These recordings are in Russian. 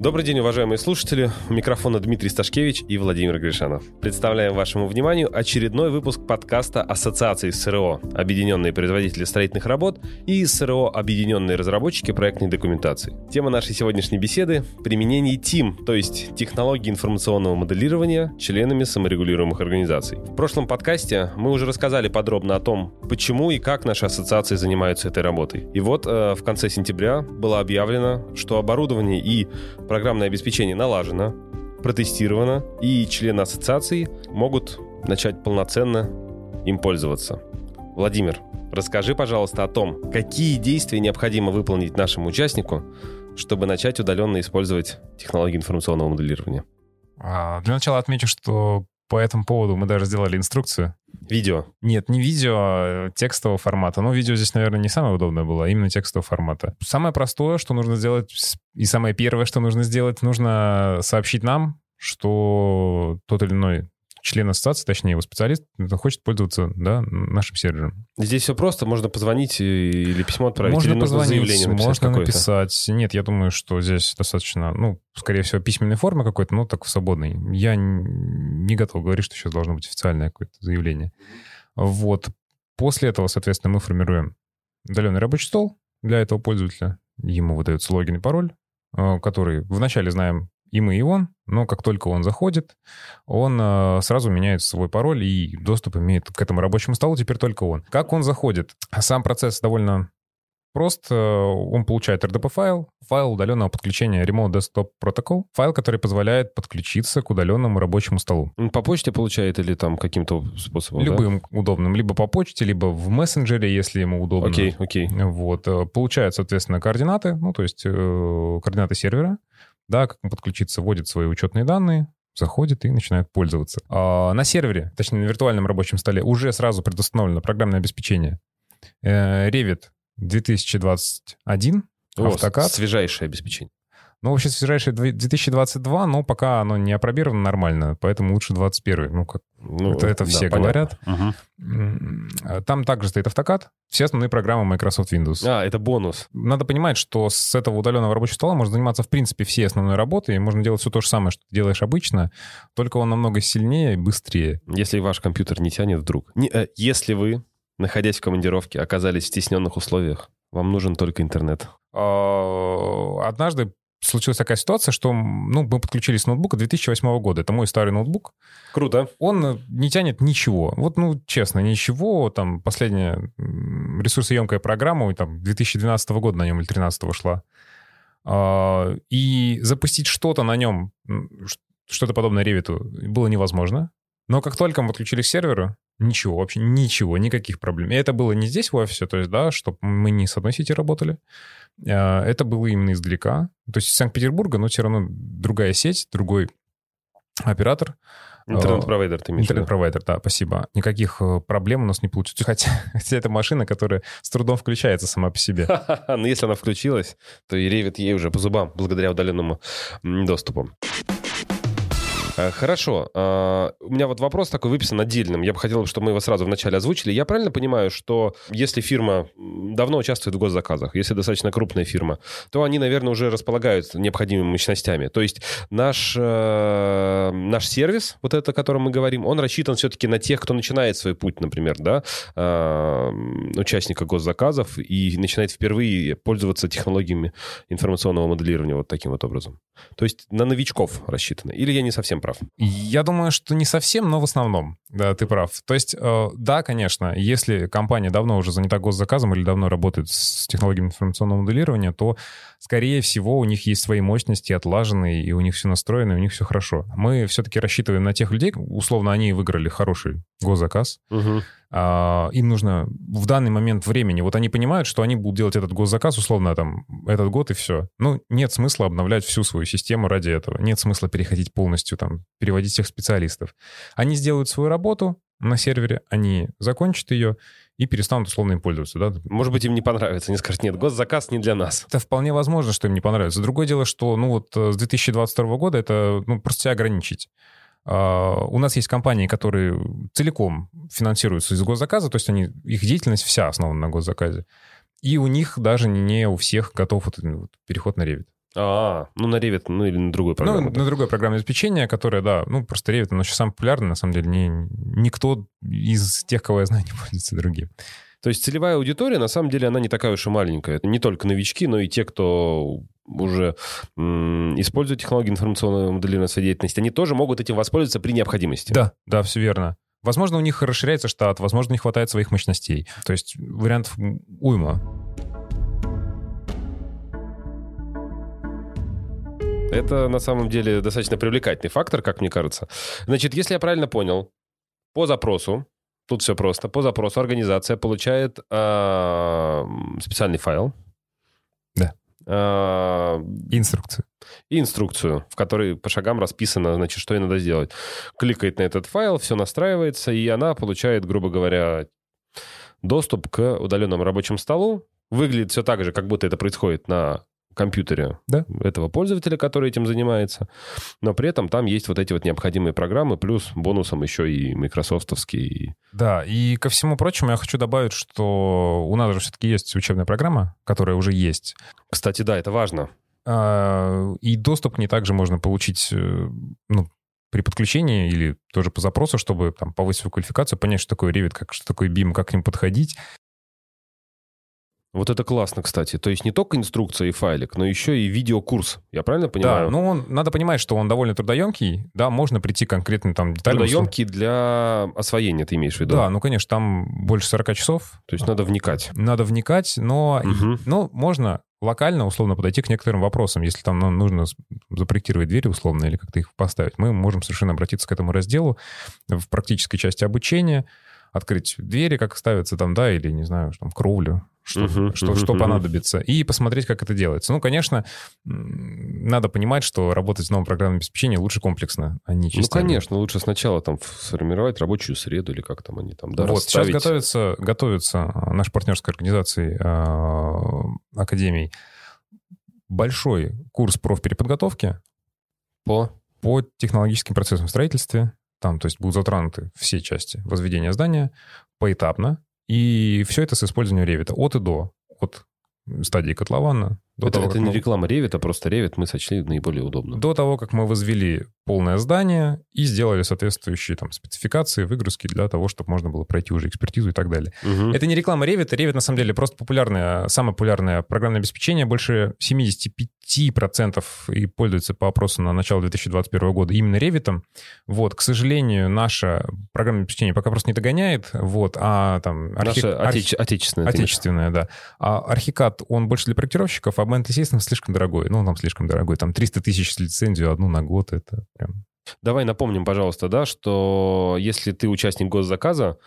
Добрый день, уважаемые слушатели. У микрофона Дмитрий Сташкевич и Владимир Гришанов. Представляем вашему вниманию очередной выпуск подкаста Ассоциации СРО «Объединенные производители строительных работ» и СРО «Объединенные разработчики проектной документации». Тема нашей сегодняшней беседы – применение ТИМ, то есть технологии информационного моделирования членами саморегулируемых организаций. В прошлом подкасте мы уже рассказали подробно о том, почему и как наши ассоциации занимаются этой работой. И вот э, в конце сентября было объявлено, что оборудование и программное обеспечение налажено, протестировано, и члены ассоциации могут начать полноценно им пользоваться. Владимир, расскажи, пожалуйста, о том, какие действия необходимо выполнить нашему участнику, чтобы начать удаленно использовать технологии информационного моделирования. А, для начала отмечу, что по этому поводу мы даже сделали инструкцию. Видео? Нет, не видео, а текстового формата. Ну, видео здесь, наверное, не самое удобное было, а именно текстового формата. Самое простое, что нужно сделать, и самое первое, что нужно сделать, нужно сообщить нам, что тот или иной член ассоциации, точнее его специалист, хочет пользоваться да, нашим сервером. Здесь все просто, можно позвонить или письмо отправить, можно или нужно заявление написать Можно написать. Нет, я думаю, что здесь достаточно, ну, скорее всего, письменной формы какой-то, но так в свободной. Я не готов говорить, что сейчас должно быть официальное какое-то заявление. Вот. После этого, соответственно, мы формируем удаленный рабочий стол для этого пользователя. Ему выдается логин и пароль, э, который вначале знаем и мы, и он, но как только он заходит, он э, сразу меняет свой пароль и доступ имеет к этому рабочему столу теперь только он. Как он заходит? Сам процесс довольно прост. Он получает RDP-файл, файл удаленного подключения Remote Desktop Protocol, файл, который позволяет подключиться к удаленному рабочему столу. По почте получает или там каким-то способом? Любым да? удобным. Либо по почте, либо в мессенджере, если ему удобно. Окей, okay, окей. Okay. Вот. Э, получает, соответственно, координаты, ну, то есть э, координаты сервера, да, как ему подключиться, вводит свои учетные данные, заходит и начинает пользоваться. А на сервере, точнее на виртуальном рабочем столе, уже сразу предустановлено программное обеспечение. Э, Revit 2021, О, автокад. Свежайшее обеспечение. Ну, вообще, свежайшее 2022, но пока оно не опробировано нормально, поэтому лучше 21. Ну, как ну, это, это все да, говорят. Угу. Там также стоит автокад, все основные программы Microsoft Windows. А, это бонус. Надо понимать, что с этого удаленного рабочего стола можно заниматься, в принципе, всей основной работой, и можно делать все то же самое, что ты делаешь обычно, только он намного сильнее и быстрее. Если ваш компьютер не тянет вдруг. Не, э, если вы, находясь в командировке, оказались в стесненных условиях, вам нужен только интернет. А, однажды случилась такая ситуация, что ну, мы подключились с ноутбука 2008 года. Это мой старый ноутбук. Круто. Он не тянет ничего. Вот, ну, честно, ничего. Там последняя ресурсоемкая программа там 2012 года на нем или 2013 шла. А, и запустить что-то на нем, что-то подобное Revit, было невозможно. Но как только мы подключились к серверу, ничего, вообще ничего, никаких проблем. И это было не здесь в офисе, то есть, да, чтобы мы не с одной сети работали. А, это было именно издалека. То есть из Санкт-Петербурга, но все равно другая сеть, другой оператор. Интернет-провайдер ты имеешь Интернет-провайдер, да, спасибо. Никаких э, проблем у нас не получится. Хотя, хотя это машина, которая с трудом включается сама по себе. Но если она включилась, то и ревит ей уже по зубам, благодаря удаленному доступу. Э, хорошо. А, у меня вот вопрос такой выписан отдельным. Я бы хотел, чтобы мы его сразу вначале озвучили. Я правильно понимаю, что если фирма давно участвует в госзаказах, если достаточно крупная фирма, то они, наверное, уже располагают необходимыми мощностями. То есть наш, э, наш сервис, вот это, о котором мы говорим, он рассчитан все-таки на тех, кто начинает свой путь, например, да, э, участника госзаказов и начинает впервые пользоваться технологиями информационного моделирования вот таким вот образом. То есть на новичков рассчитано. Или я не совсем прав? Я думаю, что не совсем, но в основном. Да, ты прав. То есть, э, да, конечно, если компания давно уже занята госзаказом или давно работает с технологиями информационного моделирования, то, скорее всего, у них есть свои мощности отлаженные, и у них все настроено, и у них все хорошо. Мы все-таки рассчитываем на тех людей, условно, они выиграли хороший госзаказ, угу. а, им нужно в данный момент времени, вот они понимают, что они будут делать этот госзаказ, условно, там, этот год и все. Ну, нет смысла обновлять всю свою систему ради этого. Нет смысла переходить полностью, там, переводить всех специалистов. Они сделают свою работу на сервере, они закончат ее и перестанут условно им пользоваться. Да? Может быть, им не понравится. Они скажут, нет, госзаказ не для нас. Это вполне возможно, что им не понравится. Другое дело, что ну вот э, с 2022 года это ну, просто себя ограничить. Uh, у нас есть компании, которые целиком финансируются из госзаказа, то есть они, их деятельность вся основана на госзаказе. И у них даже не у всех готов вот, вот, переход на Revit. А, ну на Revit, ну или на другой программе. Ну, на другое программное обеспечение, которое, да, ну просто Revit, оно сейчас самое популярное, на самом деле, не, никто из тех, кого я знаю, не пользуется другим. То есть целевая аудитория, на самом деле, она не такая уж и маленькая. Это не только новички, но и те, кто уже м, используют технологии информационного моделирования своей деятельности, они тоже могут этим воспользоваться при необходимости. Да, да, все верно. Возможно, у них расширяется штат, возможно, не хватает своих мощностей. То есть вариантов уйма. Это на самом деле достаточно привлекательный фактор, как мне кажется. Значит, если я правильно понял, по запросу, тут все просто, по запросу организация получает э, специальный файл. Да. Э, Инструкцию. инструкцию, в которой по шагам расписано, значит, что ей надо сделать. Кликает на этот файл, все настраивается, и она получает, грубо говоря, доступ к удаленному рабочему столу. Выглядит все так же, как будто это происходит на компьютере Да. этого пользователя, который этим занимается. Но при этом там есть вот эти вот необходимые программы, плюс бонусом еще и майкрософтовский. Да, и ко всему прочему я хочу добавить, что у нас же все-таки есть учебная программа, которая уже есть. Кстати, да, это важно. А, И доступ к ней также можно получить э, ну, при подключении или тоже по запросу, чтобы там, повысить свою квалификацию, понять, что такое Revit, как, что такое BIM, как к ним подходить. Вот это классно, кстати. То есть не только инструкция и файлик, но еще и видеокурс. Я правильно Да, понимаю? ну он, надо понимать, что он довольно трудоемкий, да, можно прийти к конкретным там деталям. Трудоемкий для освоения, ты имеешь в виду? Да, ну, конечно, там больше 40 часов. То есть надо вникать. Надо вникать, но, Мгм. но можно локально, условно, подойти к некоторым вопросам. Если там нам нужно запроектировать двери, условно, или как-то их поставить, мы можем совершенно обратиться к этому разделу в практической части обучения, открыть двери, как ставятся там, да, или, не знаю, там, кровлю, что, Мгм, что, мгм, что понадобится, и посмотреть, как это делается. Ну, конечно, надо понимать, что работать в новом программном обеспечении лучше комплексно, а не Ну, частями. конечно, лучше сначала там сформировать рабочую среду или как там они там, да, вот, сейчас готовится, готовится а, наша партнерская организация а, Академий большой курс профпереподготовки по... по технологическим процессам в строительстве. Там, то есть, будут затронуты все части возведения здания поэтапно. И все это с использованием ревита от и до. От стадии котлована до это того, это не мы- реклама Revit, а просто Revit мы сочли наиболее удобным. до того, как мы возвели полное здание и сделали соответствующие там спецификации, выгрузки для того, чтобы можно было пройти уже экспертизу и так далее. Мгм. Это не реклама Revit. Revit, на самом деле, просто популярное, самое популярное программное обеспечение. Больше 75% и пользуется по опросу на начало 2021 года именно Revit. Вот, к сожалению, наше программное обеспечение пока просто не догоняет. Вот, а там... архи- Наше архи- отеч- отечественное. Отечественное, да. А архикад, он больше для проектировщиков, а Blend естественно, слишком дорогой. Ну, он там слишком дорогой. Там 300 тысяч с лицензию одну на год. Это прям... Давай напомним, пожалуйста, да, что если ты участник госзаказа,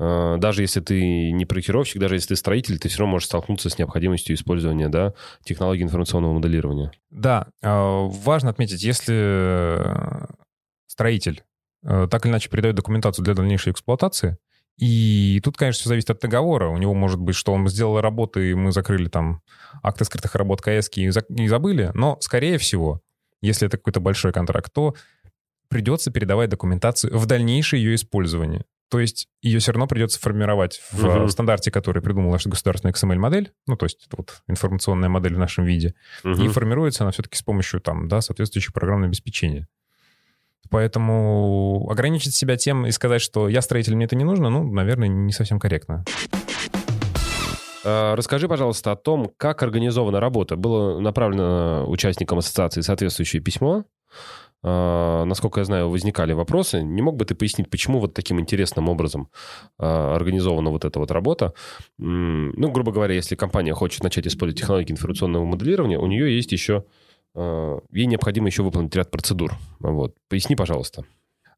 э, даже если ты не проектировщик, даже если ты строитель, ты все равно можешь столкнуться с необходимостью использования да, технологий информационного моделирования. Да, э, важно отметить, если строитель э, так или иначе передает документацию для дальнейшей эксплуатации, и тут, конечно, все зависит от договора. У него может быть, что он сделал работы, и мы закрыли там акты скрытых работ КС и, за- и забыли, но, скорее всего, если это какой-то большой контракт, то придется передавать документацию в дальнейшее ее использование. То есть ее все равно придется формировать в э, стандарте, который придумала наша государственная XML-модель, ну, то есть это вот информационная модель в нашем виде, и Мгм. формируется она все-таки с помощью там, да, соответствующего программного обеспечения. Поэтому ограничить себя тем и сказать, что я строитель, мне это не нужно, ну, наверное, не совсем корректно. Э, Расскажи, пожалуйста, о том, как организована работа. Было направлено участникам ассоциации соответствующее письмо. Э, Насколько я знаю, возникали вопросы. Не мог бы ты пояснить, почему вот таким интересным образом э, организована вот эта вот работа? Ну, грубо говоря, если компания хочет начать использовать технологии информационного моделирования, у нее есть еще... э, Ей необходимо еще выполнить ряд процедур. Вот. Поясни, пожалуйста.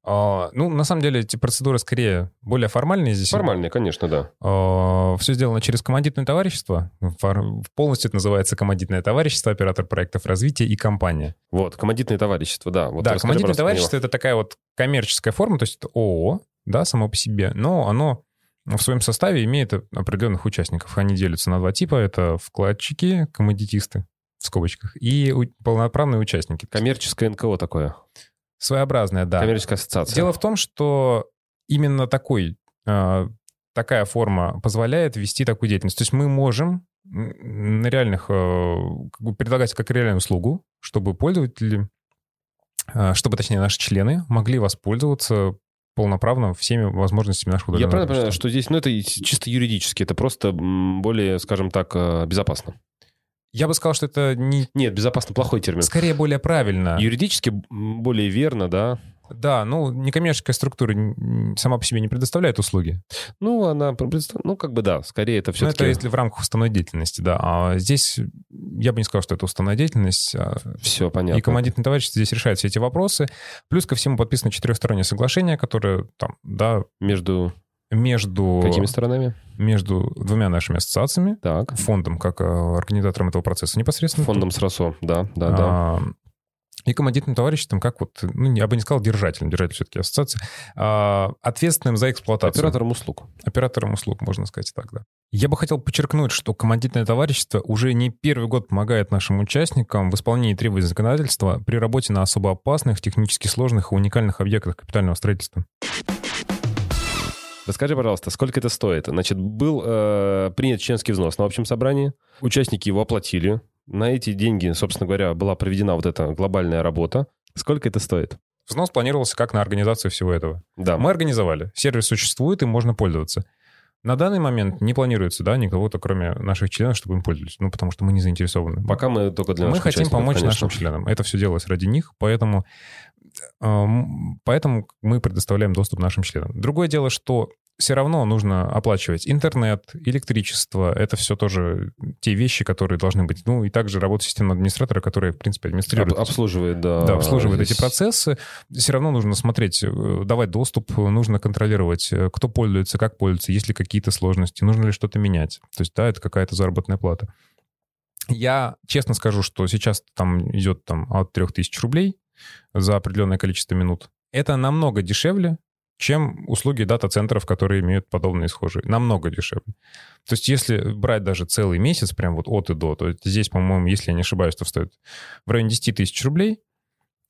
А, ну, на самом деле, эти процедуры скорее более формальные здесь. Формальные, конечно, да. все сделано через командитное товарищество. Фор- Полностью это называется командитное товарищество, оператор проектов развития и компания. Вот, командитное товарищество, да. Вот да, командитное товарищество — это такая вот коммерческая форма, то есть это ООО, да, само по себе, но оно в своем составе имеет определенных участников. Они делятся на два типа. Это вкладчики, коммодитисты, в скобочках, и полноправные участники. Коммерческое НКО такое. Своеобразная, да. Коммерческая ассоциация. Дело в том, что именно такой, э, такая форма позволяет вести такую деятельность. То есть мы можем на реальных, э, предлагать как реальную услугу, чтобы пользователи, э, чтобы, точнее, наши члены могли воспользоваться полноправно всеми возможностями нашего Я правильно понимаю, что здесь, ну, это чисто юридически, это просто более, скажем так, э, безопасно. Я бы сказал, что это не... Нет, безопасно плохой термин. скорее более правильно. Юридически более верно, да. Да, ну, некоммерческая структура сама по себе не предоставляет услуги. Ну, она, представ- ну, как бы да, скорее это Ну, все-таки... это если в рамках уставной деятельности, да. А здесь я бы не сказал, что это уставная деятельность. а Все понятно. И командитное товарищество здесь решает все эти вопросы. Плюс ко всему подписано четырехстороннее соглашение, которое там, да, Между между, какими сторонами? между двумя нашими ассоциациями, Так. фондом, как э, организатором этого процесса непосредственно. Фондом СРОСО, да, да, да. А, И командитным товариществом, как вот, ну, я бы не сказал держателем, держатель все-таки ассоциации, а, ответственным за эксплуатацию. Оператором услуг. Оператором услуг, можно сказать так, да. Я бы хотел подчеркнуть, что командитное товарищество уже не первый год помогает нашим участникам в исполнении требований законодательства при работе на особо опасных, технически сложных и уникальных объектах капитального строительства. Расскажи, пожалуйста, сколько это стоит? Значит, был э, принят членский взнос на общем собрании, участники его оплатили. На эти деньги, собственно говоря, была проведена вот эта глобальная работа. Сколько это стоит? Взнос планировался как на организацию всего этого. Да. Мы организовали. Сервис существует, им можно пользоваться. На данный момент не планируется, да, никого-то, кроме наших членов, чтобы им пользовались. Ну, потому что мы не заинтересованы. Пока мы только для мы наших хотим участников, помочь конечно. нашим членам. Это все делалось ради них, поэтому, поэтому мы предоставляем доступ нашим членам. Другое дело, что все равно нужно оплачивать интернет, электричество. Это все тоже те вещи, которые должны быть. Ну, и также работа системного администратора, который, в принципе, администрирует Об- обслуживает, да. да, обслуживает эти здесь. процессы. Все равно нужно смотреть, э, давать доступ, нужно контролировать, э, кто пользуется, как пользуется, есть ли какие-то сложности, нужно ли что-то менять. То есть, да, это какая-то заработная плата. Я честно скажу, что сейчас там идет там, от 3000 рублей за определенное количество минут. Это намного дешевле, чем услуги дата-центров, которые имеют подобные схожие. Намного дешевле. То есть если брать даже целый месяц, прям вот от и до, то здесь, по-моему, если я не ошибаюсь, то стоит в районе 10 тысяч рублей.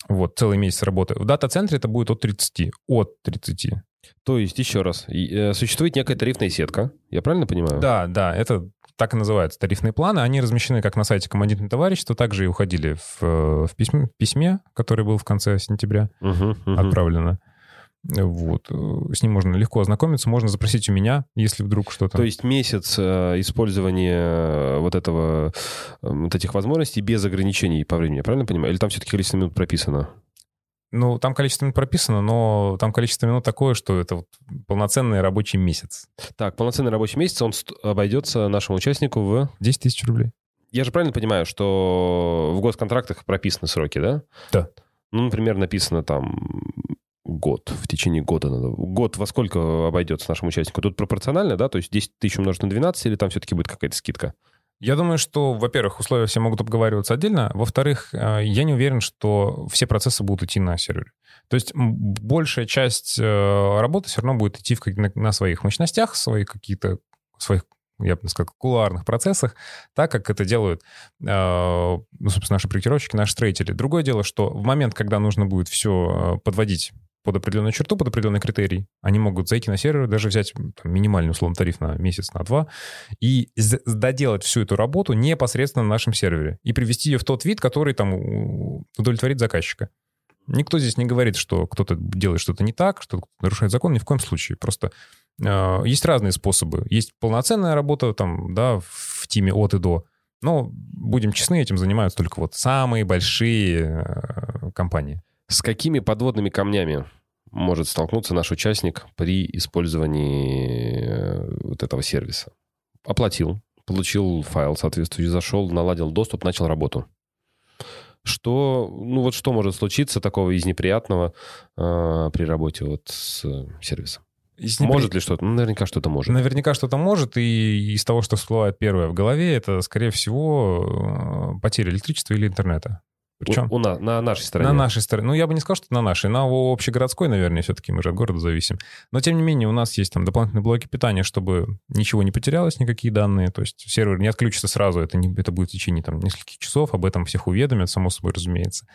Вот, целый месяц работы. В дата-центре это будет от 30. От 30. То есть, еще раз, э, существует некая тарифная сетка, я правильно понимаю? Да, да, это так и называются тарифные планы. Они размещены как на сайте командитного товарищества, также и уходили в, э, в письме, письме, который был в конце сентября Мгм, мгм. отправлено. Вот. С ним можно легко ознакомиться, можно запросить у меня, если вдруг что-то... То есть месяц э, использования э, вот этого, вот этих возможностей без ограничений по времени, я правильно понимаю? Или там все-таки количество минут прописано? Ну, там количество минут прописано, но там количество минут такое, что это вот полноценный рабочий месяц. Так, полноценный рабочий месяц, он обойдется нашему участнику в... 10 тысяч рублей. Я же правильно понимаю, что в госконтрактах прописаны сроки, да? Да. Ну, например, написано там год, в течение года надо. Год во сколько обойдется нашему участнику? Тут пропорционально, да? То есть 10 тысяч умножить на 12 или там все-таки будет какая-то скидка? Я думаю, что, во-первых, условия все могут обговариваться отдельно. Во-вторых, э, я не уверен, что все процессы будут идти на сервере. То есть большая часть э, работы все равно будет идти в на, на своих мощностях, своих каких-то своих я бы сказал, кулуарных процессах, так как это делают, э, ну, собственно, наши проектировщики, наши строители. Другое дело, что в момент, когда нужно будет все подводить под определенную черту, под определенный критерий, они могут зайти на сервер, даже взять там, минимальный, условно, тариф на месяц, на два, и доделать всю эту работу непосредственно на нашем сервере и привести ее в тот вид, который там удовлетворит заказчика. Никто здесь не говорит, что кто-то делает что-то не так, что нарушает закон, ни в коем случае. Просто э, есть разные способы. Есть полноценная работа там, да, в тиме от и до. Но, будем честны, этим занимаются только вот самые большие э, компании. С какими подводными камнями может столкнуться наш участник при использовании э, вот этого сервиса? Оплатил, получил файл соответствующий, зашел, наладил доступ, начал работу. Что, ну вот что может случиться такого из неприятного э, при работе вот с э, сервисом? Из непри- Может ли что-то? Ну, наверняка что-то может. Наверняка что-то может, и из того, что всплывает первое в голове, это, скорее всего, э, потеря электричества или интернета. Причем У, у на, на нашей стороне. на нашей стороне. Ну, я бы не сказал, что на нашей, на общегородской, наверное, все-таки мы же от города зависим. Но, тем не менее, у нас есть там дополнительные блоки питания, чтобы ничего не потерялось, никакие данные. То есть сервер не отключится сразу, это, не, это будет в течение там нескольких часов, об этом всех уведомят, само собой, разумеется.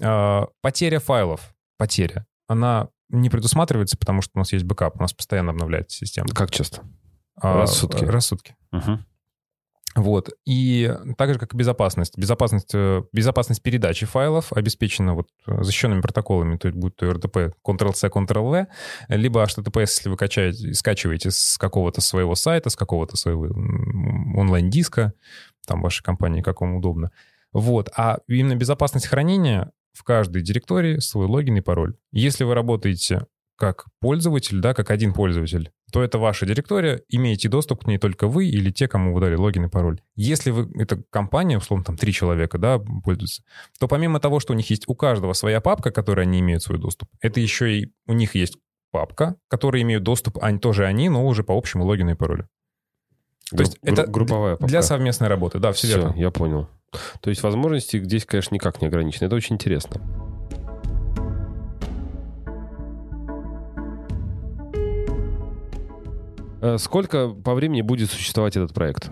А, потеря файлов, потеря, она не предусматривается, потому что у нас есть бэкап, у нас постоянно обновляется система. Как часто? А, Раз в сутки. Раз в сутки. Мгм. Вот. И так же, как и безопасность. Безопасность, э, безопасность передачи файлов обеспечена вот защищенными протоколами, то есть будет то RDP Ctrl-C, Ctrl-V, либо HTTPS, если вы качаете, скачиваете с какого-то своего сайта, с какого-то своего онлайн-диска, там вашей компании, как вам удобно. Вот. А именно безопасность хранения в каждой директории свой логин и пароль. Если вы работаете как пользователь, да, как один пользователь, то это ваша директория, имеете доступ к ней только вы или те, кому вы дали логин и пароль. Если вы, это компания, условно, там три человека, да, пользуются, то помимо того, что у них есть у каждого своя папка, которой они имеют свой доступ, это еще и у них есть папка, которые имеют доступ, они тоже они, но уже по общему логину и паролю. То есть это групповая папка. Для совместной работы, да, все, все верно. я понял. То есть возможности здесь, конечно, никак не ограничены. Это очень интересно. Сколько по времени будет существовать этот проект?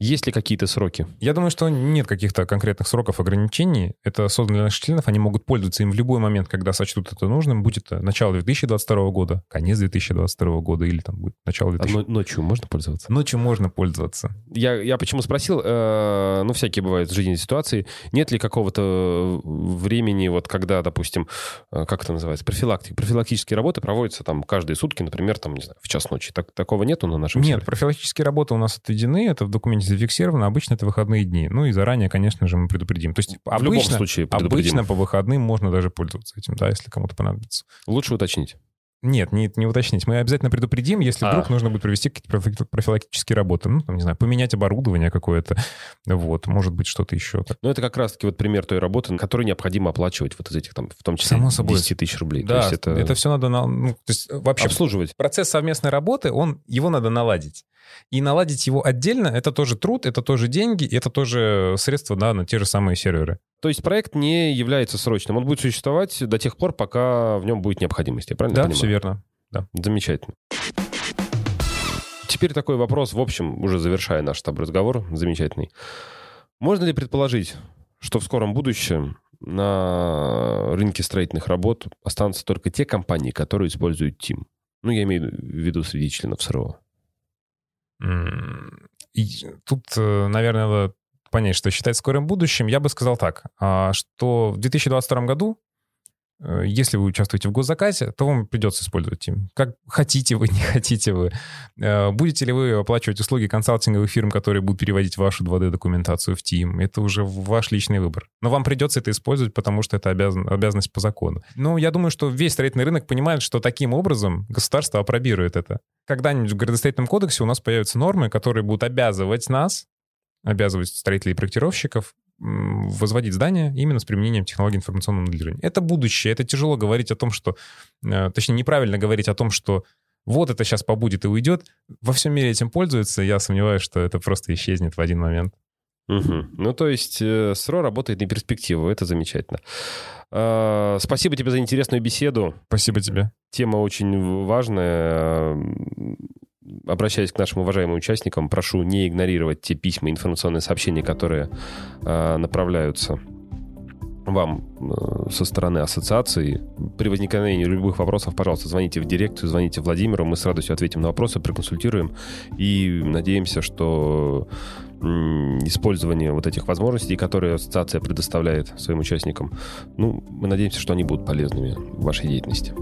Есть ли какие-то сроки? Я думаю, что нет каких-то конкретных сроков ограничений. Это создано для наших членов, они могут пользоваться им в любой момент, когда сочтут это нужным. Будет это начало 2022 года, конец 2022 года или там будет начало 2022 А ночью можно пользоваться? Ночью можно пользоваться. Я, я почему спросил, э, ну, всякие бывают жизненные ситуации. Нет ли какого-то времени, вот когда, допустим, э, как это называется, профилактика, профилактические работы проводятся там каждые сутки, например, там, не знаю, в час ночи. Так, такого нету на нашем Нет, сервере? профилактические работы у нас отведены, это в документе зафиксировано. Обычно это выходные дни. Ну и заранее, конечно же, мы предупредим. То есть в обычно, любом случае предупредим. обычно по выходным можно даже пользоваться этим, да, если кому-то понадобится. Лучше уточнить. Нет, не, не уточнить. Мы обязательно предупредим, если а. вдруг нужно будет провести какие-то профилактические работы. Ну, там, не знаю, поменять оборудование какое-то. Вот, может быть, что-то еще. Ну, это как раз-таки вот пример той работы, которую необходимо оплачивать вот из этих, там, в том числе, Само собой. 10 тысяч рублей. Да, это... это все надо... Ну, то есть вообще... Обслуживать. Процесс совместной работы, он, его надо наладить. И наладить его отдельно — это тоже труд, это тоже деньги, это тоже средства да, на те же самые серверы. То есть проект не является срочным. Он будет существовать до тех пор, пока в нем будет необходимость. Я правильно да, понимаю? все верно. Да. Замечательно. Теперь такой вопрос, в общем, уже завершая наш с разговор, замечательный. Можно ли предположить, что в скором будущем на рынке строительных работ останутся только те компании, которые используют Team? Ну, я имею в виду среди членов СРО. И тут, э, наверное, надо понять, что считать скорым будущим. Я бы сказал так, а, что в 2022 году если вы участвуете в госзаказе, то вам придется использовать Team. Как хотите вы, не хотите вы. Э, будете ли вы оплачивать услуги консалтинговых фирм, которые будут переводить вашу 2D-документацию в Team? Это уже ваш личный выбор. Но вам придется это использовать, потому что это обязан, обязанность по закону. Но я думаю, что весь строительный рынок понимает, что таким образом государство опробирует это. Когда-нибудь в градостроительном кодексе у нас появятся нормы, которые будут обязывать нас, обязывать строителей и проектировщиков возводить здания именно с применением технологий информационного моделирования. Это будущее. Это тяжело говорить о том, что... Э, точнее, неправильно говорить о том, что вот это сейчас побудет и уйдет. Во всем мире этим пользуются. Я сомневаюсь, что это просто исчезнет в один момент. Угу. Ну, то есть э, СРО работает на перспективу. Это замечательно. Э, спасибо тебе за интересную беседу. Спасибо тебе. Тема очень важная обращаясь к нашим уважаемым участникам, прошу не игнорировать те письма, информационные сообщения, которые э, направляются вам э, со стороны ассоциации. При возникновении любых вопросов, пожалуйста, звоните в дирекцию, звоните Владимиру, мы с радостью ответим на вопросы, проконсультируем и надеемся, что использование вот этих возможностей, которые ассоциация предоставляет своим участникам, ну, мы надеемся, что они будут полезными в вашей деятельности.